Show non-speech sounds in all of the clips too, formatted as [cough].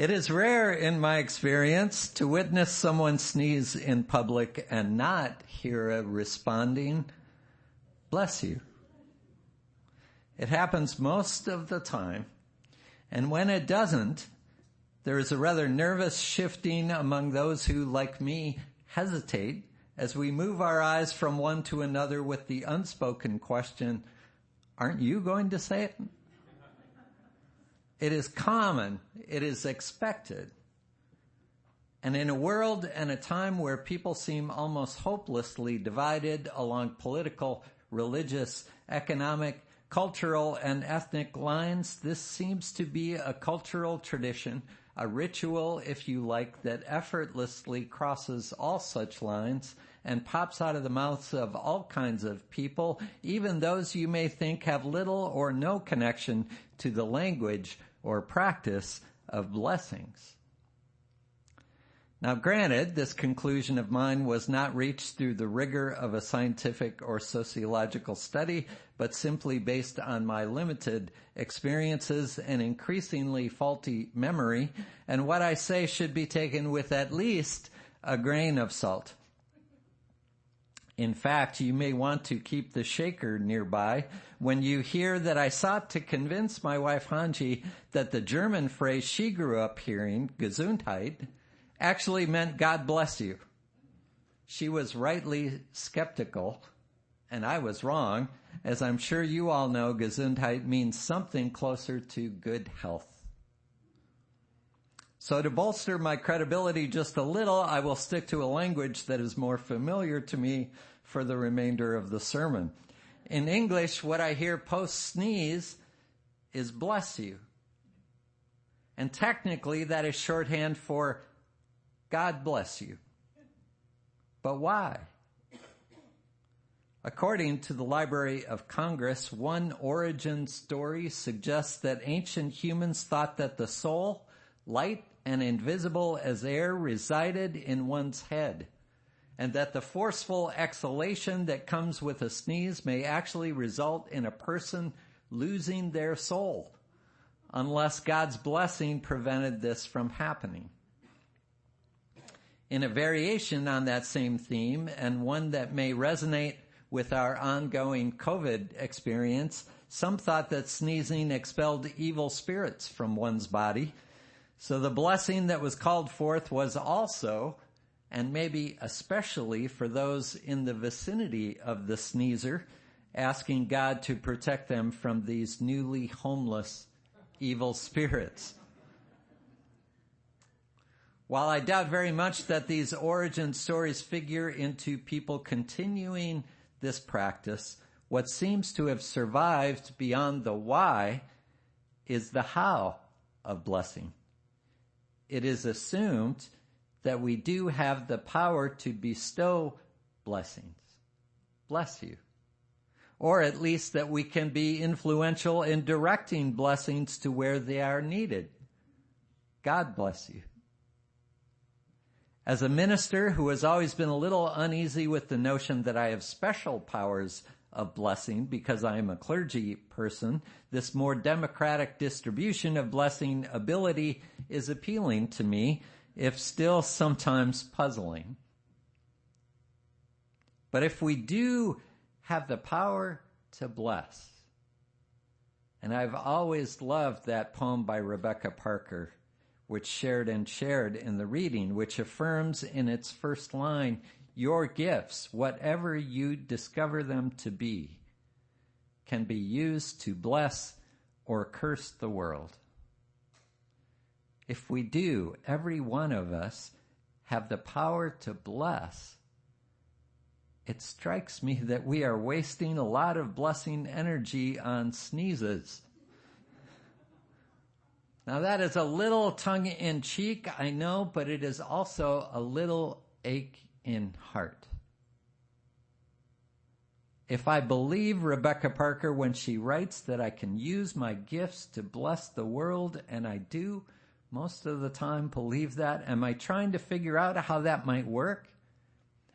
It is rare in my experience to witness someone sneeze in public and not hear a responding, bless you. It happens most of the time. And when it doesn't, there is a rather nervous shifting among those who, like me, hesitate as we move our eyes from one to another with the unspoken question, aren't you going to say it? It is common. It is expected. And in a world and a time where people seem almost hopelessly divided along political, religious, economic, cultural, and ethnic lines, this seems to be a cultural tradition, a ritual, if you like, that effortlessly crosses all such lines and pops out of the mouths of all kinds of people, even those you may think have little or no connection to the language or practice of blessings. Now granted, this conclusion of mine was not reached through the rigor of a scientific or sociological study, but simply based on my limited experiences and increasingly faulty memory, and what I say should be taken with at least a grain of salt. In fact, you may want to keep the shaker nearby when you hear that I sought to convince my wife Hanji that the German phrase she grew up hearing, Gesundheit, actually meant God bless you. She was rightly skeptical, and I was wrong, as I'm sure you all know Gesundheit means something closer to good health. So to bolster my credibility just a little, I will stick to a language that is more familiar to me for the remainder of the sermon. In English, what I hear post sneeze is bless you. And technically that is shorthand for God bless you. But why? According to the Library of Congress, one origin story suggests that ancient humans thought that the soul, light and invisible as air, resided in one's head and that the forceful exhalation that comes with a sneeze may actually result in a person losing their soul unless God's blessing prevented this from happening. In a variation on that same theme and one that may resonate with our ongoing COVID experience, some thought that sneezing expelled evil spirits from one's body. So the blessing that was called forth was also and maybe especially for those in the vicinity of the sneezer, asking God to protect them from these newly homeless evil spirits. While I doubt very much that these origin stories figure into people continuing this practice, what seems to have survived beyond the why is the how of blessing. It is assumed that we do have the power to bestow blessings. Bless you. Or at least that we can be influential in directing blessings to where they are needed. God bless you. As a minister who has always been a little uneasy with the notion that I have special powers of blessing because I am a clergy person, this more democratic distribution of blessing ability is appealing to me if still sometimes puzzling. But if we do have the power to bless, and I've always loved that poem by Rebecca Parker, which shared and shared in the reading, which affirms in its first line, your gifts, whatever you discover them to be, can be used to bless or curse the world if we do, every one of us have the power to bless, it strikes me [laughs] that we are wasting a lot of blessing energy on sneezes. Now that is a little tongue in cheek, I know, but it is also a little ache in heart. If I believe Rebecca Parker when she writes that I can use my gifts to bless the world, and I do, most of the time believe that? Am I trying to figure out how that might work?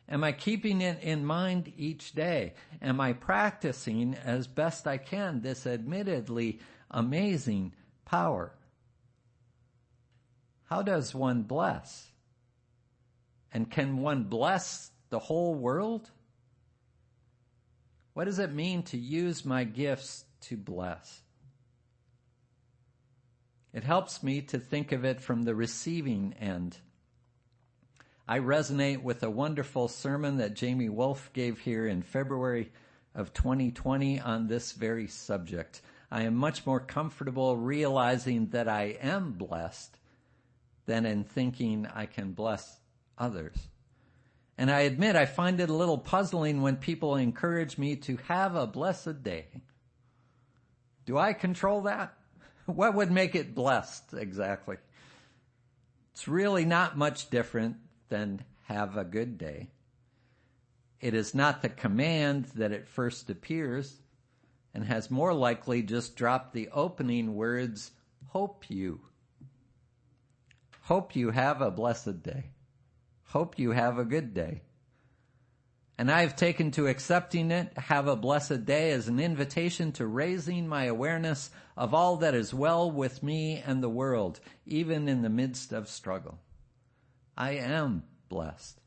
Am I keeping it in mind each day? Am I practicing as best I can this admittedly amazing power? How does one bless? And can one bless the whole world? What does it mean to use my gifts to bless? It helps me to think of it from the receiving end. I resonate with a wonderful sermon that Jamie Wolf gave here in February of 2020 on this very subject. I am much more comfortable realizing that I am blessed than in thinking I can bless others. And I admit I find it a little puzzling when people encourage me to have a blessed day. Do I control that? What would make it blessed exactly? It's really not much different than have a good day. It is not the command that it first appears and has more likely just dropped the opening words, hope you. Hope you have a blessed day. Hope you have a good day. And I have taken to accepting it, have a blessed day, as an invitation to raising my awareness of all that is well with me and the world, even in the midst of struggle. I am blessed.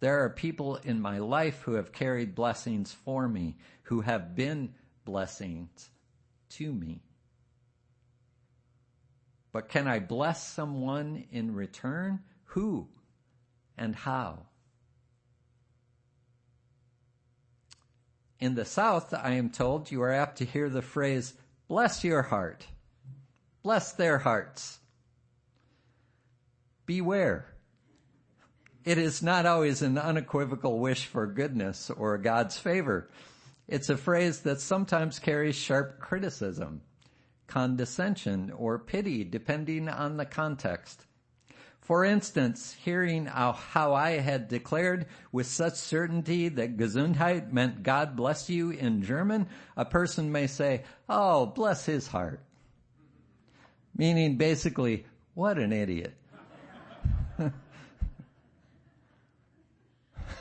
There are people in my life who have carried blessings for me, who have been blessings to me. But can I bless someone in return? Who and how? In the South, I am told you are apt to hear the phrase, bless your heart. Bless their hearts. Beware. It is not always an unequivocal wish for goodness or God's favor. It's a phrase that sometimes carries sharp criticism, condescension, or pity, depending on the context. For instance, hearing how I had declared with such certainty that Gesundheit meant God bless you in German, a person may say, oh, bless his heart. Meaning basically, what an idiot. [laughs]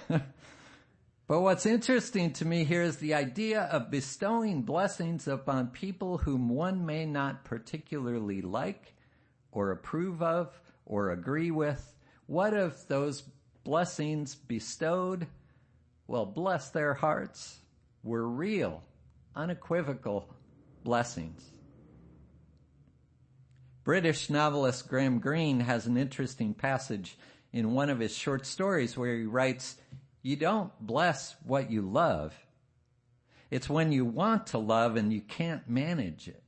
but what's interesting to me here is the idea of bestowing blessings upon people whom one may not particularly like or approve of or agree with? What if those blessings bestowed, well, bless their hearts, were real, unequivocal blessings? British novelist Graham Greene has an interesting passage in one of his short stories where he writes, you don't bless what you love. It's when you want to love and you can't manage it.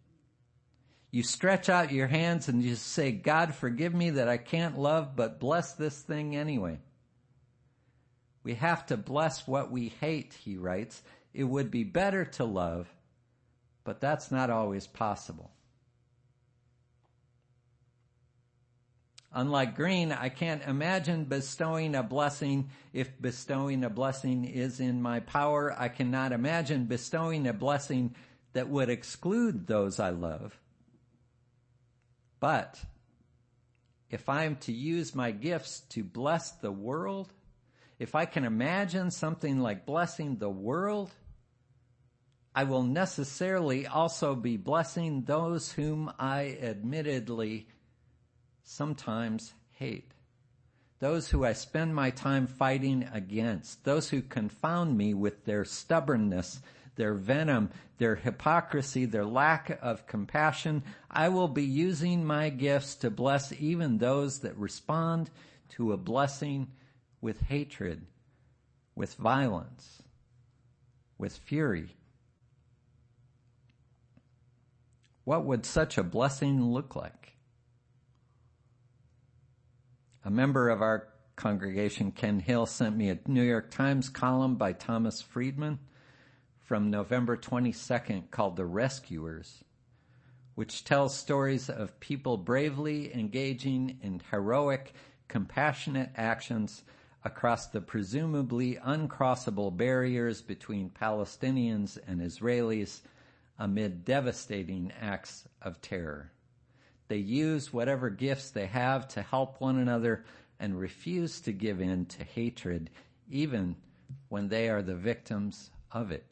You stretch out your hands and you say, God, forgive me that I can't love, but bless this thing anyway. We have to bless what we hate, he writes. It would be better to love, but that's not always possible. Unlike Greene, I can't imagine bestowing a blessing if bestowing a blessing is in my power. I cannot imagine bestowing a blessing that would exclude those I love. But if I'm to use my gifts to bless the world, if I can imagine something like blessing the world, I will necessarily also be blessing those whom I admittedly sometimes hate. Those who I spend my time fighting against. Those who confound me with their stubbornness their venom, their hypocrisy, their lack of compassion. I will be using my gifts to bless even those that respond to a blessing with hatred, with violence, with fury. What would such a blessing look like? A member of our congregation, Ken Hill, sent me a New York Times column by Thomas Friedman from November 22nd called The Rescuers, which tells stories of people bravely engaging in heroic, compassionate actions across the presumably uncrossable barriers between Palestinians and Israelis amid devastating acts of terror. They use whatever gifts they have to help one another and refuse to give in to hatred even when they are the victims of it.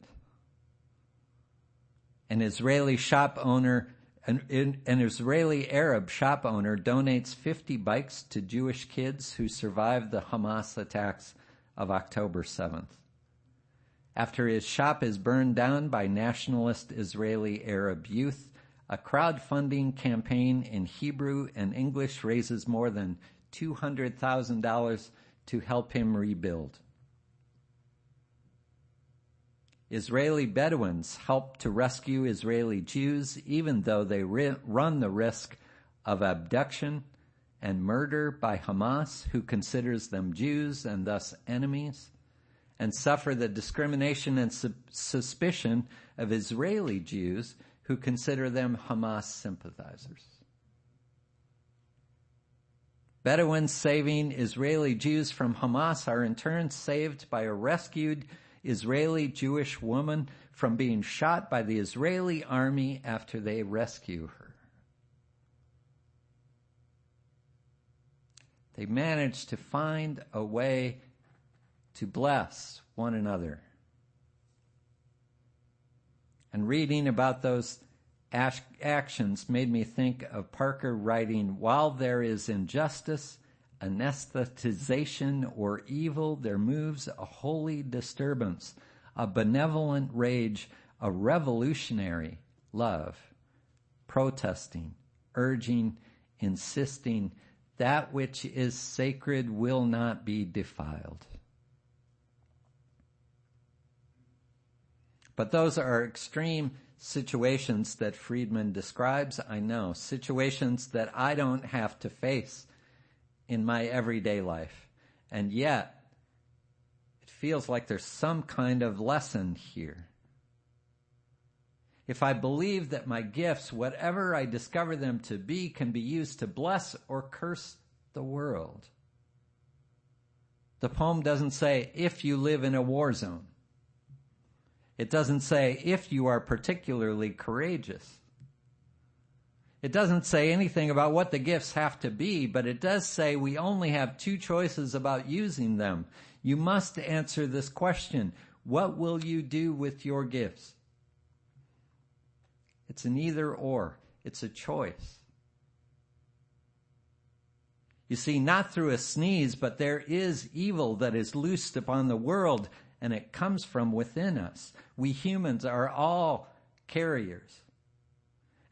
An Israeli shop owner an, an, Israeli Arab shop owner donates 50 bikes to Jewish kids who survived the Hamas attacks of October 7th. After his shop is burned down by nationalist Israeli Arab youth, a crowdfunding campaign in Hebrew and English raises more than $200,000 to help him rebuild. Israeli Bedouins help to rescue Israeli Jews even though they ri- run the risk of abduction and murder by Hamas, who considers them Jews and thus enemies, and suffer the discrimination and su- suspicion of Israeli Jews who consider them Hamas sympathizers. Bedouins saving Israeli Jews from Hamas are in turn saved by a rescued Israeli Jewish woman from being shot by the Israeli army after they rescue her. They manage to find a way to bless one another. And reading about those actions made me think of Parker writing, while there is injustice, anesthetization, or evil, there moves a holy disturbance, a benevolent rage, a revolutionary love, protesting, urging, insisting, that which is sacred will not be defiled. But those are extreme situations that Friedman describes, I know. Situations that I don't have to face in my everyday life. And yet, it feels like there's some kind of lesson here. If I believe that my gifts, whatever I discover them to be, can be used to bless or curse the world. The poem doesn't say, if you live in a war zone. It doesn't say if you are particularly courageous. It doesn't say anything about what the gifts have to be, but it does say we only have two choices about using them. You must answer this question. What will you do with your gifts? It's an either or. It's a choice. You see, not through a sneeze, but there is evil that is loosed upon the world and it comes from within us. We humans are all carriers.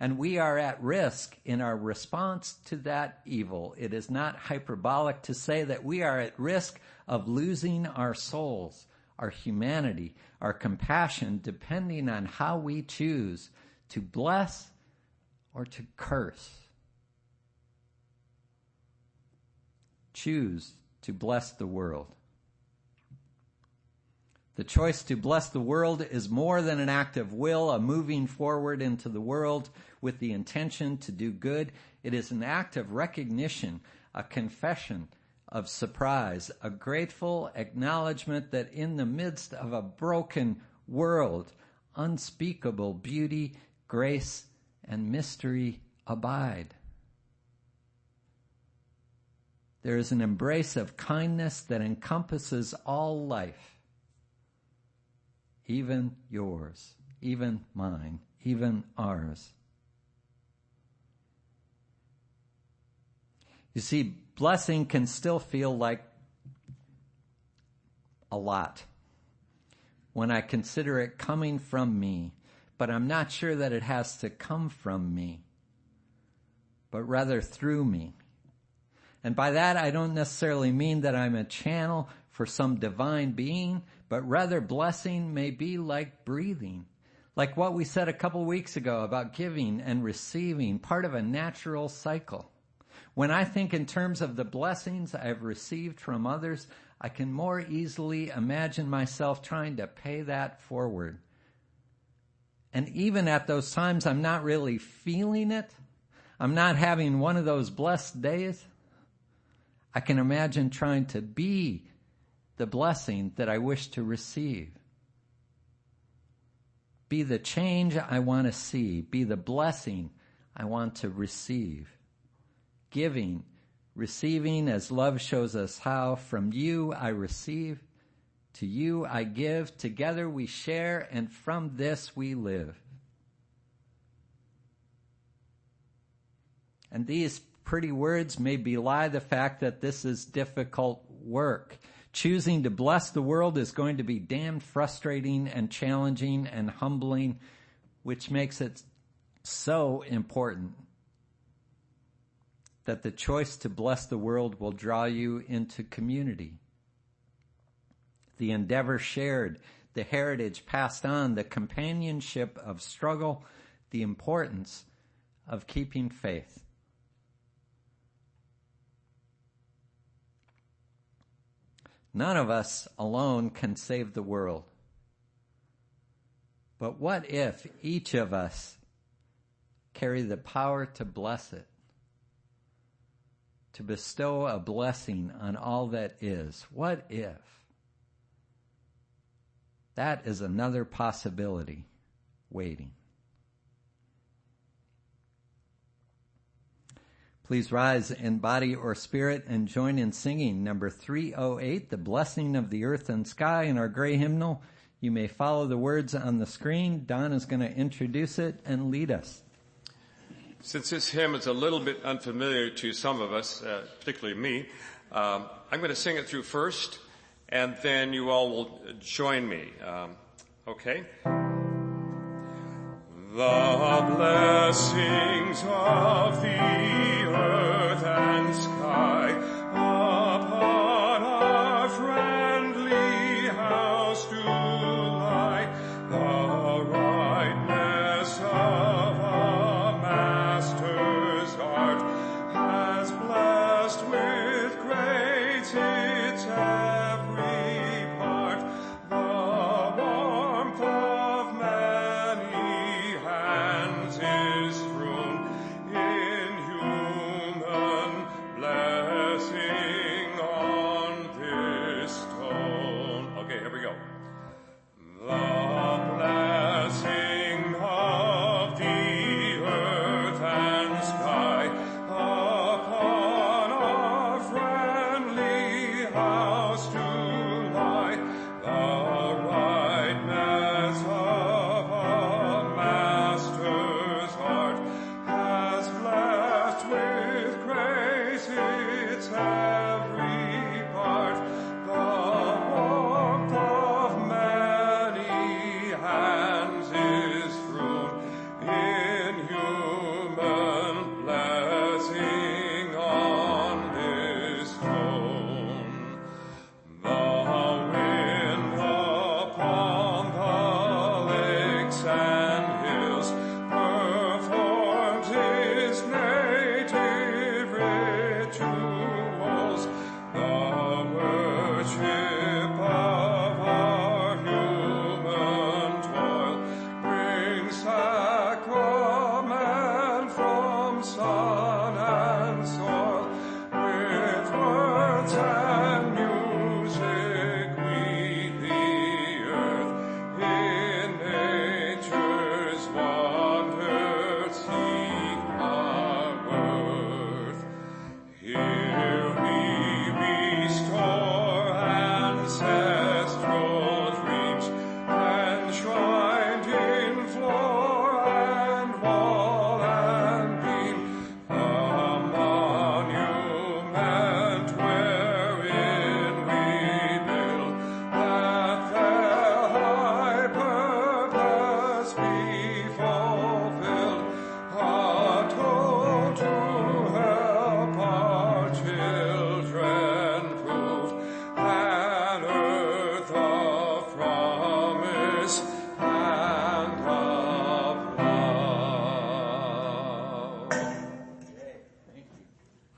And we are at risk in our response to that evil. It is not hyperbolic to say that we are at risk of losing our souls, our humanity, our compassion, depending on how we choose to bless or to curse. Choose to bless the world. The choice to bless the world is more than an act of will, a moving forward into the world with the intention to do good. It is an act of recognition, a confession of surprise, a grateful acknowledgement that in the midst of a broken world, unspeakable beauty, grace, and mystery abide. There is an embrace of kindness that encompasses all life even yours, even mine, even ours. You see, blessing can still feel like a lot when I consider it coming from me, but I'm not sure that it has to come from me, but rather through me. And by that, I don't necessarily mean that I'm a channel for some divine being, but rather blessing may be like breathing. Like what we said a couple weeks ago about giving and receiving, part of a natural cycle. When I think in terms of the blessings I've received from others, I can more easily imagine myself trying to pay that forward. And even at those times, I'm not really feeling it. I'm not having one of those blessed days. I can imagine trying to be the blessing that I wish to receive. Be the change I want to see. Be the blessing I want to receive. Giving, receiving as love shows us how. From you I receive. To you I give. Together we share and from this we live. And these pretty words may belie the fact that this is difficult work. Choosing to bless the world is going to be damn frustrating and challenging and humbling, which makes it so important that the choice to bless the world will draw you into community. The endeavor shared, the heritage passed on, the companionship of struggle, the importance of keeping faith. None of us alone can save the world. But what if each of us carry the power to bless it? To bestow a blessing on all that is? What if? That is another possibility waiting. Please rise in body or spirit and join in singing number 308, The Blessing of the Earth and Sky in our gray hymnal. You may follow the words on the screen. Don is going to introduce it and lead us. Since this hymn is a little bit unfamiliar to some of us, uh, particularly me, um, I'm going to sing it through first, and then you all will join me. Um, okay? The blessings of the